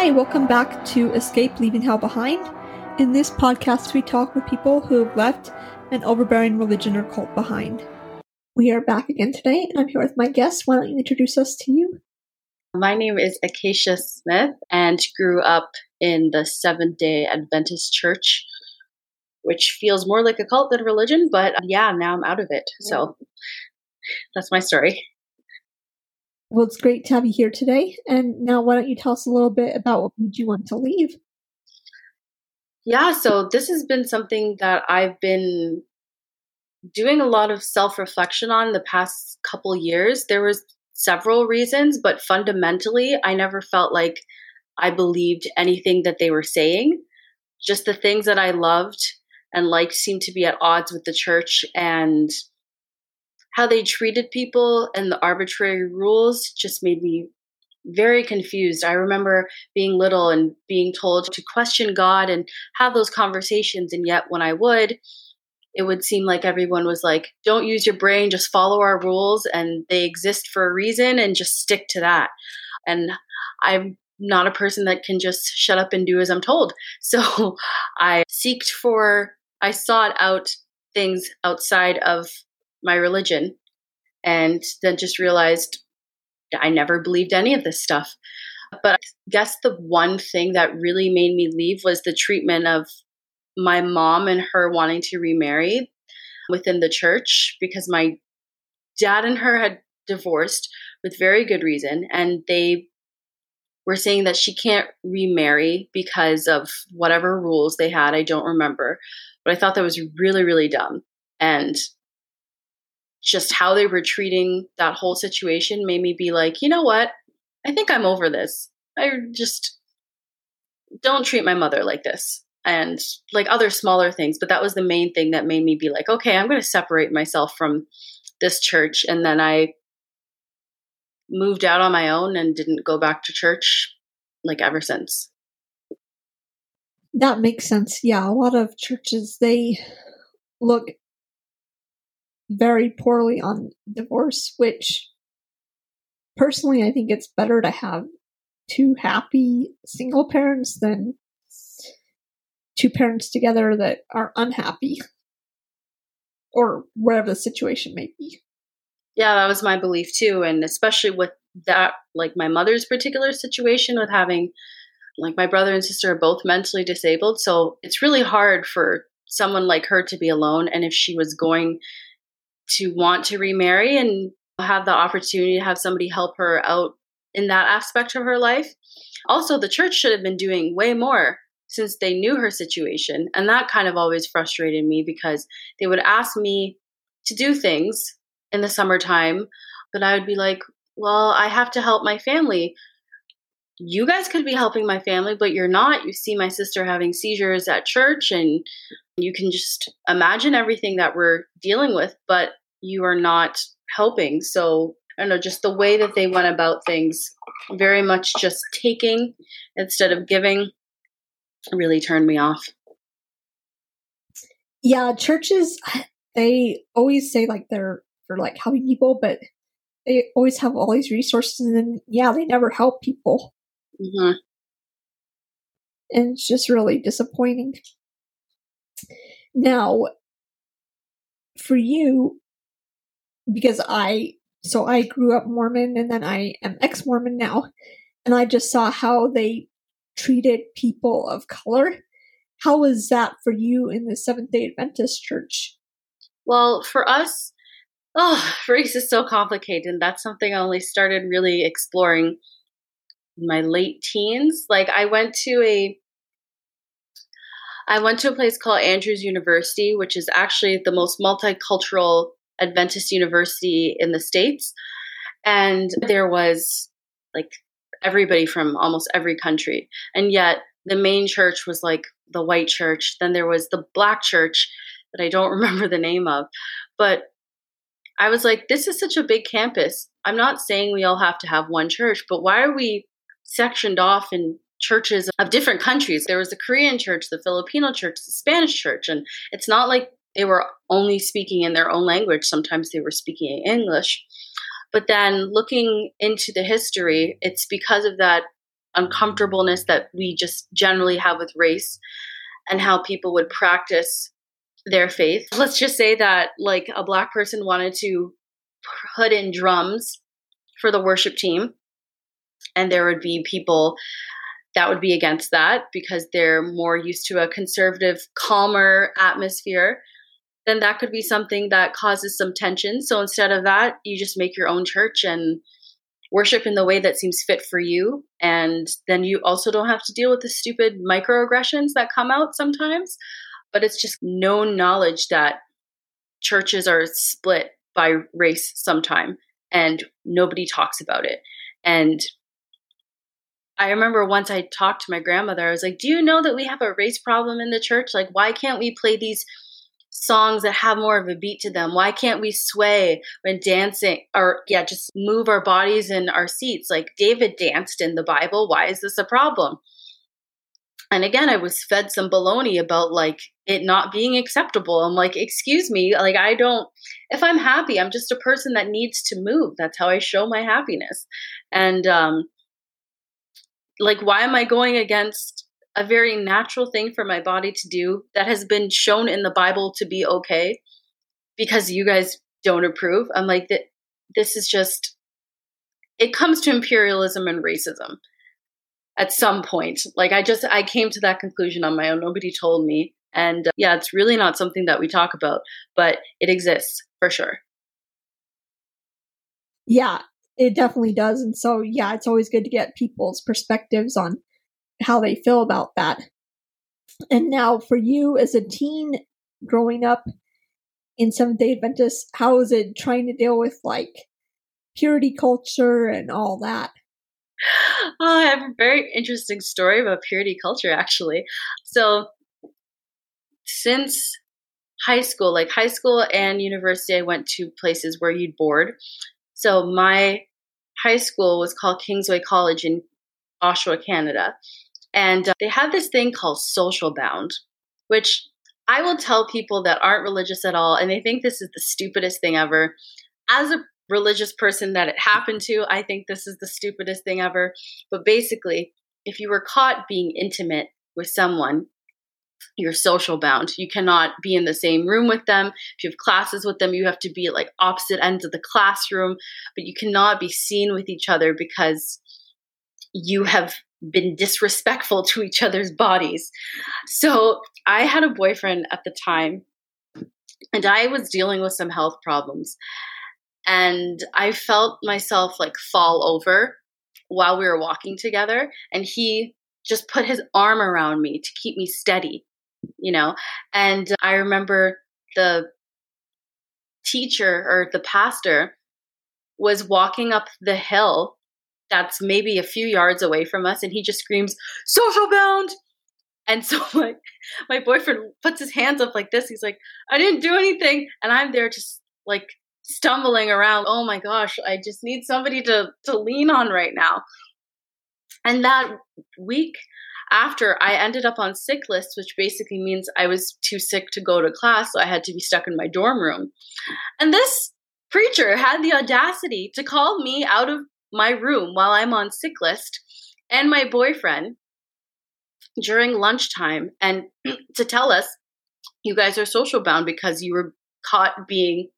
Hi, welcome back to Escape Leaving Hell Behind. In this podcast, we talk with people who have left an overbearing religion or cult behind. We are back again today, and I'm here with my guest. Why don't you introduce us to you? My name is Acacia Smith and grew up in the Seventh day Adventist Church, which feels more like a cult than a religion, but uh, yeah, now I'm out of it. So that's my story. Well, it's great to have you here today. And now, why don't you tell us a little bit about what made you want to leave? Yeah, so this has been something that I've been doing a lot of self reflection on the past couple years. There was several reasons, but fundamentally, I never felt like I believed anything that they were saying. Just the things that I loved and liked seemed to be at odds with the church and how they treated people and the arbitrary rules just made me very confused. I remember being little and being told to question God and have those conversations. And yet, when I would, it would seem like everyone was like, don't use your brain, just follow our rules, and they exist for a reason, and just stick to that. And I'm not a person that can just shut up and do as I'm told. So I seeked for, I sought out things outside of my religion and then just realized I never believed any of this stuff. But I guess the one thing that really made me leave was the treatment of my mom and her wanting to remarry within the church because my dad and her had divorced with very good reason and they were saying that she can't remarry because of whatever rules they had i don't remember but i thought that was really really dumb and just how they were treating that whole situation made me be like, you know what? I think I'm over this. I just don't treat my mother like this. And like other smaller things, but that was the main thing that made me be like, okay, I'm going to separate myself from this church. And then I moved out on my own and didn't go back to church like ever since. That makes sense. Yeah, a lot of churches they look very poorly on divorce, which personally I think it's better to have two happy single parents than two parents together that are unhappy or whatever the situation may be. Yeah, that was my belief too. And especially with that, like my mother's particular situation with having, like, my brother and sister are both mentally disabled. So it's really hard for someone like her to be alone. And if she was going to want to remarry and have the opportunity to have somebody help her out in that aspect of her life. Also, the church should have been doing way more since they knew her situation. And that kind of always frustrated me because they would ask me to do things in the summertime, but I would be like, well, I have to help my family. You guys could be helping my family, but you're not. You see my sister having seizures at church, and you can just imagine everything that we're dealing with, but you are not helping. So I don't know, just the way that they went about things, very much just taking instead of giving, really turned me off. Yeah, churches, they always say like they're for like helping people, but they always have all these resources and then, yeah, they never help people. Mm-hmm. And it's just really disappointing. Now, for you, because I so I grew up Mormon and then I am ex Mormon now, and I just saw how they treated people of color. How was that for you in the Seventh day Adventist church? Well, for us, oh, race is so complicated. And that's something I only started really exploring in my late teens. Like, I went to a I went to a place called Andrews University, which is actually the most multicultural Adventist university in the States. And there was like everybody from almost every country. And yet the main church was like the white church. Then there was the black church that I don't remember the name of. But I was like, this is such a big campus. I'm not saying we all have to have one church, but why are we sectioned off in churches of different countries? There was the Korean church, the Filipino church, the Spanish church. And it's not like they were only speaking in their own language. Sometimes they were speaking English. But then looking into the history, it's because of that uncomfortableness that we just generally have with race and how people would practice their faith. Let's just say that like a black person wanted to put in drums for the worship team and there would be people that would be against that because they're more used to a conservative, calmer atmosphere, then that could be something that causes some tension. So instead of that, you just make your own church and worship in the way that seems fit for you. And then you also don't have to deal with the stupid microaggressions that come out sometimes. But it's just known knowledge that churches are split by race sometime and nobody talks about it. And I remember once I talked to my grandmother, I was like, Do you know that we have a race problem in the church? Like, why can't we play these songs that have more of a beat to them? Why can't we sway when dancing or, yeah, just move our bodies in our seats? Like, David danced in the Bible. Why is this a problem? And again, I was fed some baloney about like it not being acceptable. I'm like, excuse me, like I don't, if I'm happy, I'm just a person that needs to move. That's how I show my happiness. And, um, like why am i going against a very natural thing for my body to do that has been shown in the bible to be okay because you guys don't approve? I'm like that this is just it comes to imperialism and racism at some point. Like i just i came to that conclusion on my own. Nobody told me. And uh, yeah it's really not something that we talk about but it exists for sure. Yeah it definitely does. And so, yeah, it's always good to get people's perspectives on how they feel about that. And now, for you as a teen growing up in Seventh day Adventist, how is it trying to deal with like purity culture and all that? Oh, I have a very interesting story about purity culture, actually. So, since high school, like high school and university, I went to places where you'd board. So, my high school was called Kingsway College in Oshawa, Canada. And uh, they had this thing called social bound, which I will tell people that aren't religious at all, and they think this is the stupidest thing ever. As a religious person that it happened to, I think this is the stupidest thing ever. But basically, if you were caught being intimate with someone, you're social bound. You cannot be in the same room with them. If you have classes with them, you have to be at like opposite ends of the classroom, but you cannot be seen with each other because you have been disrespectful to each other's bodies. So I had a boyfriend at the time, and I was dealing with some health problems. And I felt myself like fall over while we were walking together. And he just put his arm around me to keep me steady you know? And i remember the teacher or the pastor was walking up the hill that's maybe a few yards away from us and he just screams social bound! And so my my boyfriend puts his hands up like this. He's like i didn't do anything. And i'm there just like stumbling around. Oh my gosh i just need somebody to to lean on right now and that week after I ended up on sick list, which basically means I was too sick to go to class, so I had to be stuck in my dorm room. And this preacher had the audacity to call me out of my room while I'm on sick list and my boyfriend during lunchtime and to tell us you guys are social bound because you were caught being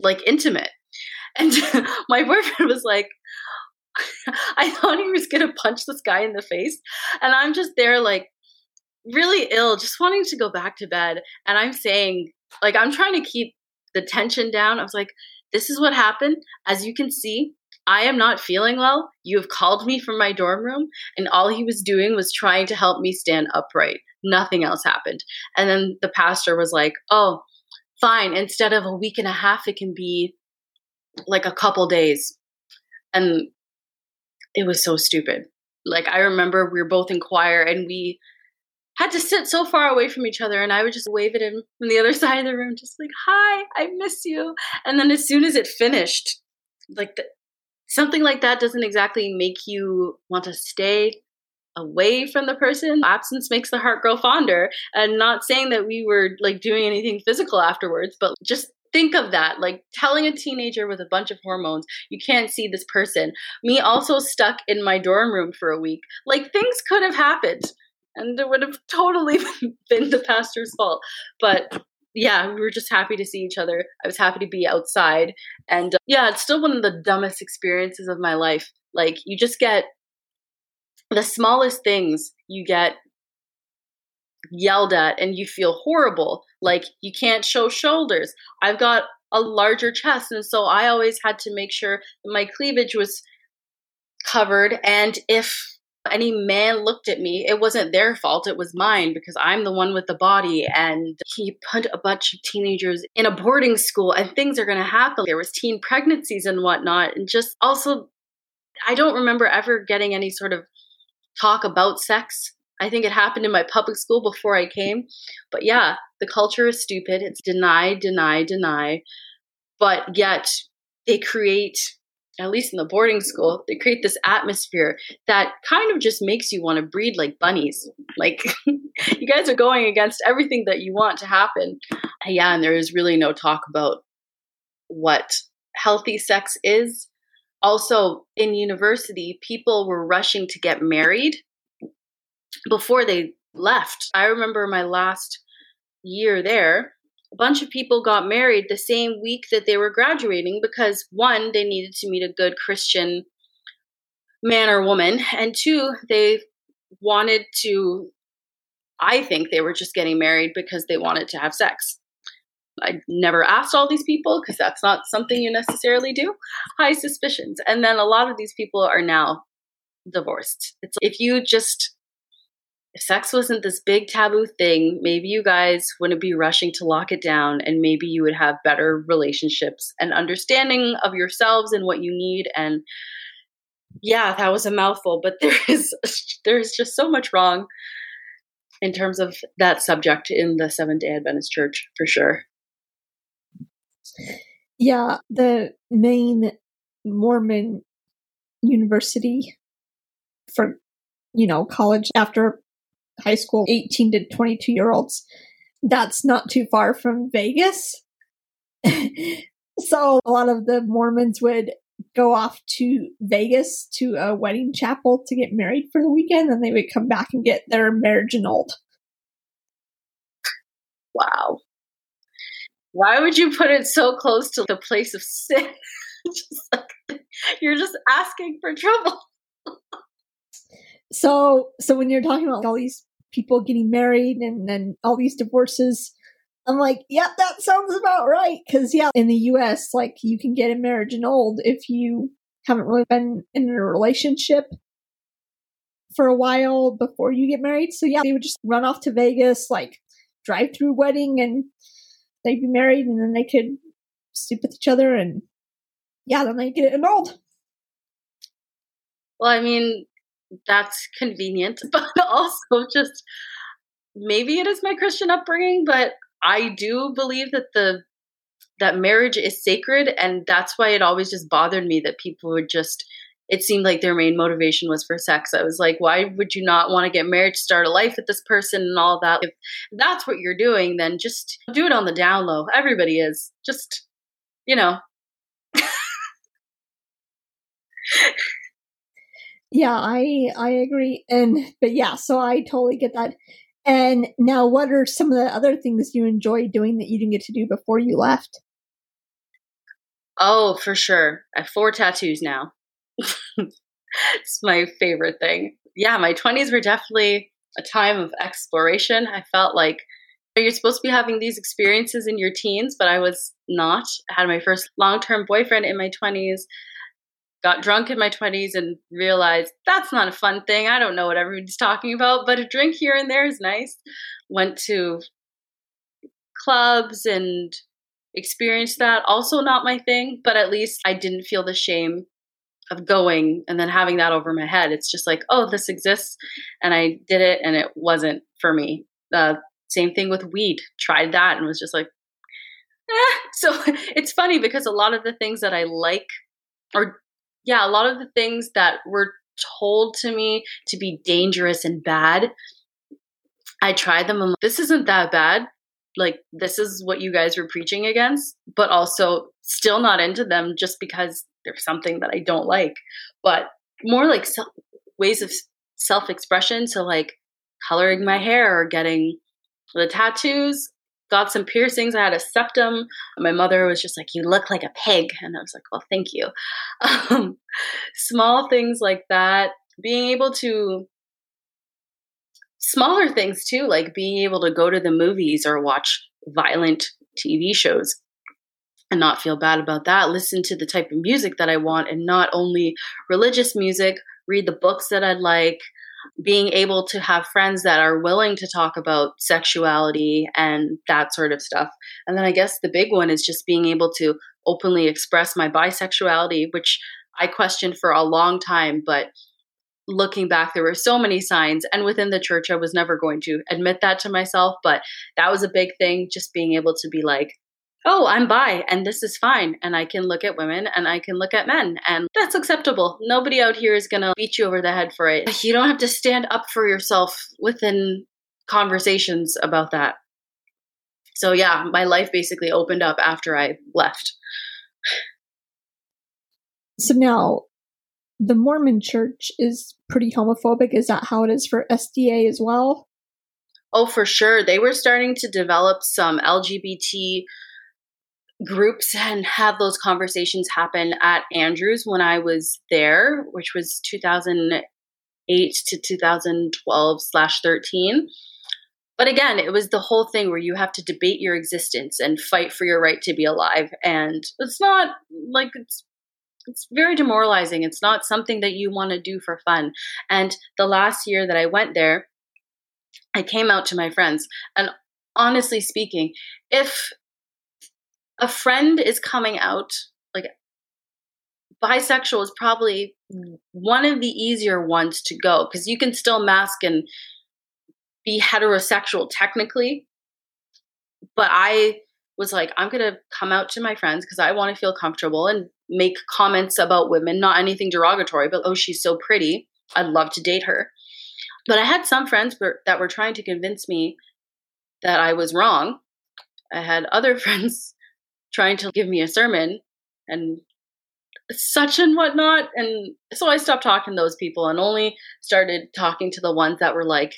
like intimate. And my boyfriend was like, I thought he was going to punch this guy in the face. And I'm just there, like, really ill, just wanting to go back to bed. And I'm saying, like, I'm trying to keep the tension down. I was like, this is what happened. As you can see, I am not feeling well. You have called me from my dorm room, and all he was doing was trying to help me stand upright. Nothing else happened. And then the pastor was like, oh, fine. Instead of a week and a half, it can be like a couple days. And it was so stupid. Like I remember we were both in choir and we had to sit so far away from each other and I would just wave at him from the other side of the room, just like, hi, I miss you. And then as soon as it finished, like the, something like that doesn't exactly make you want to stay away from the person. Absence makes the heart grow fonder. And not saying that we were like doing anything physical afterwards, but just think of that like telling a teenager with a bunch of hormones you can't see this person. Me also stuck in my dorm room for a week. Like things could have happened and it would have totally been the pastor's fault. But yeah we were just happy to see each other. I was happy to be outside and uh, yeah it's still one of the dumbest experiences of my life. Like you just get the smallest things you get yelled at and you feel horrible. Like you can't show shoulders. I've got a larger chest, and so I always had to make sure my cleavage was covered. And if any man looked at me, it wasn't their fault, it was mine because I'm the one with the body. And he put a bunch of teenagers in a boarding school, and things are going to happen. There was teen pregnancies and whatnot. And just also, I don't remember ever getting any sort of talk about sex I think it happened in my public school before I came. But yeah, the culture is stupid. It's deny, deny, deny. But yet they create, at least in the boarding school, they create this atmosphere that kind of just makes you want to breed like bunnies. Like you guys are going against everything that you want to happen. Yeah, and there is really no talk about what healthy sex is. Also, in university, people were rushing to get married before they left. I remember my last year there, a bunch of people got married the same week that they were graduating because one, they needed to meet a good Christian man or woman, and two, they wanted to. I think they were just getting married because they wanted to have sex. I never asked all these people because that's not something you necessarily do. High suspicions. And then a lot of these people are now divorced. It's if you just if sex wasn't this big taboo thing, maybe you guys wouldn't be rushing to lock it down and maybe you would have better relationships and understanding of yourselves and what you need and yeah, that was a mouthful, but there is there's just so much wrong in terms of that subject in the Seventh-day Adventist Church for sure. Yeah, the main Mormon university for you know college after high school 18 to 22 year olds. That's not too far from Vegas. so a lot of the Mormons would go off to Vegas to a wedding chapel to get married for the weekend, and they would come back and get their marriage annulled. Wow. Why would you put it so close to the place of sin? just like, you're just asking for trouble. so, so when you're talking about all these people getting married and then all these divorces. I'm like, yep, that sounds about right. Cause yeah, in the US, like you can get a marriage annulled if you haven't really been in a relationship for a while before you get married. So yeah, they would just run off to Vegas, like drive through wedding and they'd be married and then they could sleep with each other and yeah, then they get it annulled. Well, I mean, that's convenient, but also just maybe it is my Christian upbringing, but I do believe that the that marriage is sacred and that's why it always just bothered me that people would just it seemed like their main motivation was for sex. I was like, why would you not want to get married to start a life with this person and all that? If that's what you're doing, then just do it on the down low. Everybody is. Just, you know. Yeah, I I agree. And but yeah, so I totally get that. And now what are some of the other things you enjoy doing that you didn't get to do before you left? Oh, for sure. I have four tattoos now. it's my favorite thing. Yeah, my 20s were definitely a time of exploration. I felt like you're supposed to be having these experiences in your teens, but I was not. I had my first long term boyfriend in my 20s got drunk in my 20s and realized that's not a fun thing. I don't know what everybody's talking about, but a drink here and there is nice. Went to clubs and experienced that. Also, not my thing, but at least I didn't feel the shame of going and then having that over my head. It's just like, oh, this exists. And I did it and it wasn't for me. Uh, same thing with weed. Tried that and was just like, eh. So it's funny because a lot of the things that I like or yeah, a lot of the things that were told to me to be dangerous and bad, I tried them and this isn't that bad. like this is what you guys were preaching against, but also still not into them just because there's something that I don't like. But more like ways of self expression. So, like coloring my hair or getting the tattoos, got some piercings. I had a septum. My mother was just like, You look like a pig. And I was like, Well, thank you. Um, small things like that. Being able to, smaller things too, like being able to go to the movies or watch violent TV shows and not feel bad about that. Listen to the type of music that I want and not only religious music, read the books that I'd like, being able to have friends that are willing to talk about sexuality and that sort of stuff. And then I guess the big one is just being able to openly express my bisexuality, which I questioned for a long time, but looking back, there were so many signs. And within the church, I was never going to admit that to myself, but that was a big thing, just being able to be like, oh, I'm bi and this is fine. And I can look at women and I can look at men and that's acceptable. Nobody out here is going to beat you over the head for it. You don't have to stand up for yourself within conversations about that. So, yeah, my life basically opened up after I left. So now, the Mormon church is pretty homophobic. Is that how it is for SDA as well? Oh, for sure. They were starting to develop some LGBT groups and have those conversations happen at Andrews when I was there, which was 2008 to 2012 slash 13. But again, it was the whole thing where you have to debate your existence and fight for your right to be alive. And it's not like it's it's very demoralizing. It's not something that you want to do for fun. And the last year that I went there, I came out to my friends. And honestly speaking, if a friend is coming out like bisexual is probably one of the easier ones to go because you can still mask and be heterosexual technically. But i was like i'm going to come out to my friends because i want to feel comfortable and make comments about women not anything derogatory but oh she's so pretty. I'd love to date her. But i had some friends that were trying to convince me that i was wrong. I had other friends trying to give me a sermon and such and whatnot. And so I stopped talking to those people and only started talking to the ones that were like,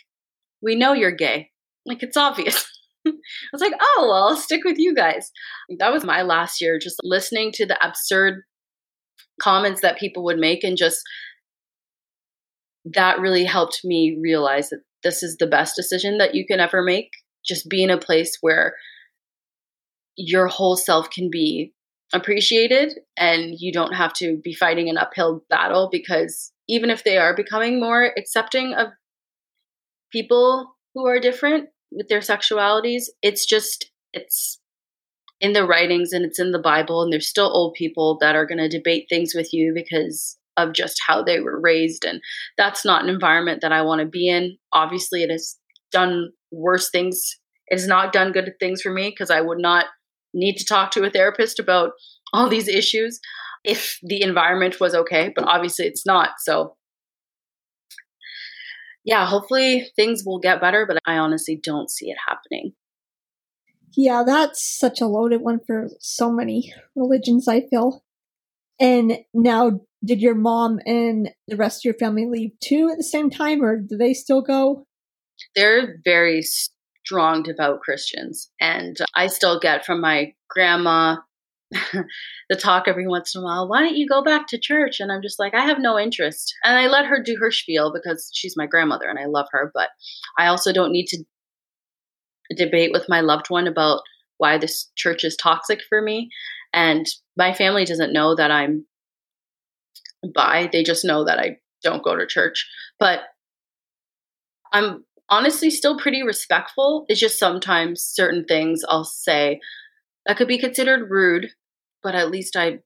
we know you're gay. Like, it's obvious. I was like, oh, well, I'll stick with you guys. That was my last year, just listening to the absurd comments that people would make and just that really helped me realize that this is the best decision that you can ever make. Just be in a place where your whole self can be appreciated and you don't have to be fighting an uphill battle because even if they are becoming more accepting of people who are different with their sexualities it's just it's in the writings and it's in the bible and there's still old people that are going to debate things with you because of just how they were raised. And that's not an environment that i want to be in. Obviously it has done worse things. It has not done good things for me because i would not need to talk to a therapist about all these issues if the environment was okay, but obviously it's not. So, yeah, hopefully things will get better, but I honestly don't see it happening. Yeah, that's such a loaded one for so many religions, I feel. And now, did your mom and the rest of your family leave too at the same time, or do they still go? They're very strong, devout Christians. And I still get from my grandma the talk every once in a while, why don't you go back to church? And I'm just like, I have no interest. And I let her do her spiel because she's my grandmother and I love her. But I also don't need to debate with my loved one about why this church is toxic for me. And my family doesn't know that I'm bi, they just know that I don't go to church. But I'm honestly still pretty respectful. It's just sometimes certain things I'll say that could be considered rude, but at least I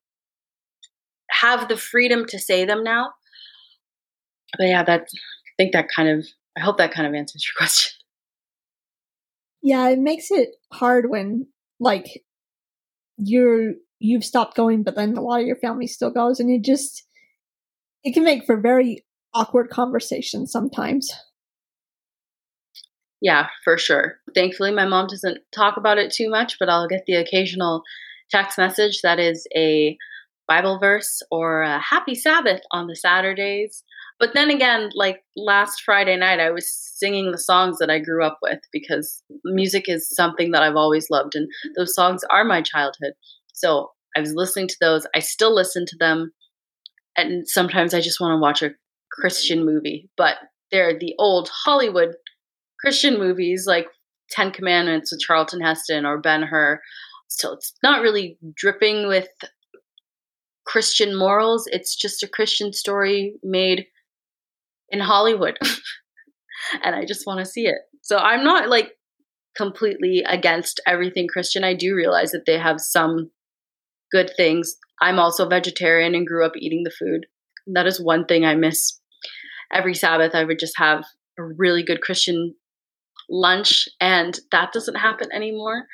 have the freedom to say them now. But yeah, that I think that kind of I hope that kind of answers your question. Yeah, it makes it hard when like you're you've stopped going, but then a lot of your family still goes, and it just it can make for very awkward conversations sometimes. Yeah, for sure. Thankfully, my mom doesn't talk about it too much, but I'll get the occasional text message that is a Bible verse or a happy Sabbath on the Saturdays. But then again, like last Friday night, I was singing the songs that I grew up with because music is something that I've always loved, and those songs are my childhood. So I was listening to those. I still listen to them, and sometimes I just want to watch a Christian movie, but they're the old Hollywood Christian movies like Ten Commandments with Charlton Heston or Ben Hur. So it's not really dripping with Christian morals. It's just a Christian story made in Hollywood. and I just want to see it. So I'm not like completely against everything Christian. I do realize that they have some good things. I'm also vegetarian and grew up eating the food. That is one thing I miss. Every Sabbath, I would just have a really good Christian lunch, and that doesn't happen anymore.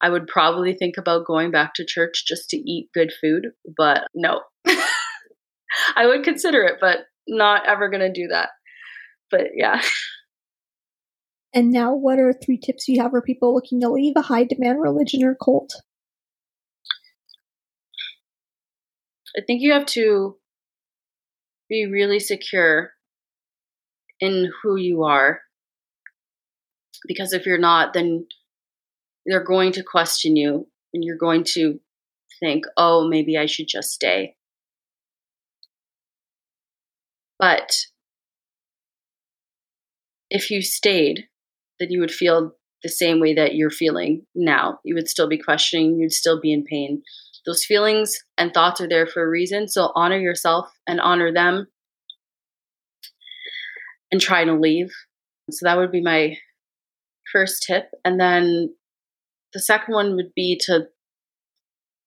I would probably think about going back to church just to eat good food, but no. I would consider it, but not ever going to do that. But yeah. And now, what are three tips you have for people looking to leave a high demand religion or cult? I think you have to be really secure in who you are. Because if you're not, then they're going to question you and you're going to think, oh, maybe I should just stay. But if you stayed, then you would feel the same way that you're feeling now. You would still be questioning, you'd still be in pain. Those feelings and thoughts are there for a reason. So honor yourself and honor them and try to leave. So that would be my first tip. And then the second one would be to,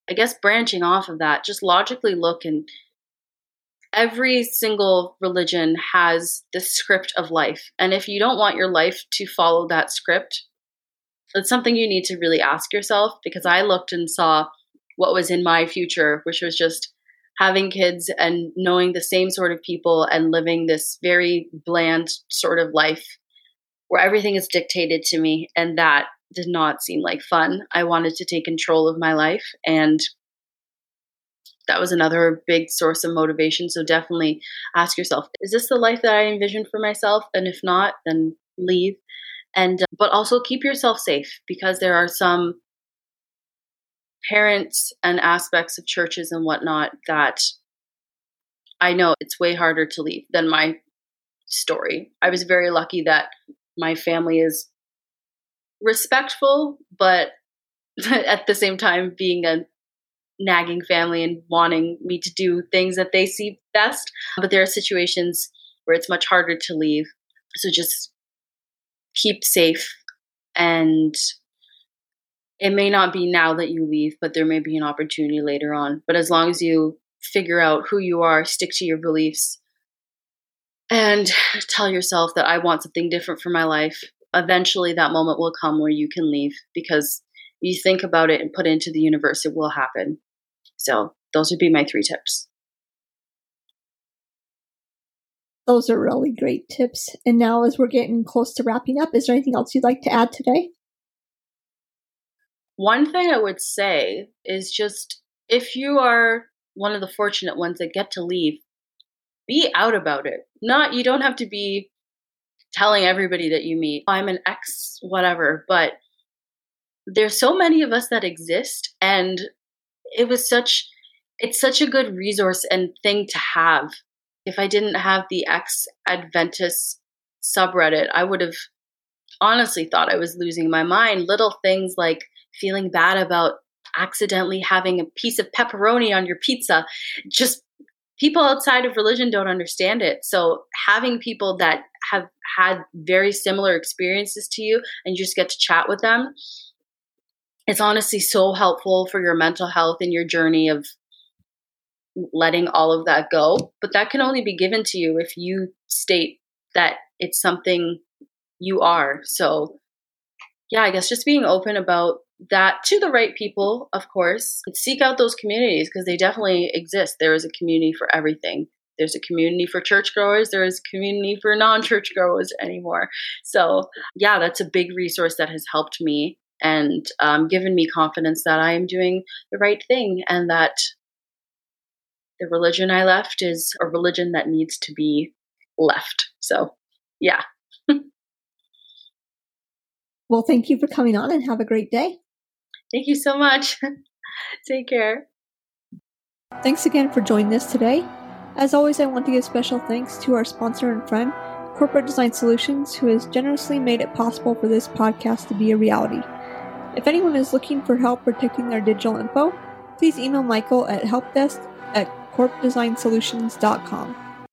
I guess, branching off of that, just logically look and every single religion has the script of life. And if you don't want your life to follow that script, it's something you need to really ask yourself because I looked and saw what was in my future, which was just having kids and knowing the same sort of people and living this very bland sort of life where everything is dictated to me. And that did not seem like fun. I wanted to take control of my life and that was another big source of motivation. So definitely ask yourself, is this the life that I envisioned for myself? And if not, then leave. And uh, but also keep yourself safe because there are some parents and aspects of churches and whatnot that I know it's way harder to leave than my story. I was very lucky that my family is respectful, but at the same time being a nagging family and wanting me to do things that they see best. But there are situations where it's much harder to leave. So just keep safe and it may not be now that you leave, but there may be an opportunity later on. But as long as you figure out who you are, stick to your beliefs, and tell yourself that I want something different for my life, eventually that moment will come where you can leave because you think about it and put it into the universe, it will happen. So those would be my three tips. Those are really great tips. And now, as we're getting close to wrapping up, is there anything else you'd like to add today? One thing I would say is just if you are one of the fortunate ones that get to leave, be out about it. Not, you don't have to be telling everybody that you meet, I'm an ex, whatever, but there's so many of us that exist and it was such it's such a good resource and thing to have. If I didn't have the ex Adventist subreddit, I would have honestly thought I was losing my mind. Little things like feeling bad about accidentally having a piece of pepperoni on your pizza. Just people outside of religion don't understand it. So having people that have had very similar experiences to you and you just get to chat with them it's honestly so helpful for your mental health and your journey of letting all of that go. But that can only be given to you if you state that it's something you are. So, yeah, I guess just being open about that to the right people, of course. Seek out those communities because they definitely exist. There is a community for everything. there's a community for churchgoers, there is a community for non churchgoers anymore. So, yeah, that's a big resource that has helped me and um, given me confidence that I am doing the right thing and that the religion I left is a religion that needs to be left. So, yeah. well, thank you for coming on and have a great day. Thank you so much. Take care. Thanks again for joining us today. As always, I want to give special thanks to our sponsor and friend, Corporate Design Solutions, who has generously made it possible for this podcast to be a reality. If anyone is looking for help protecting their digital info, please email Michael at helpdesk at corpdesignsolutions.com.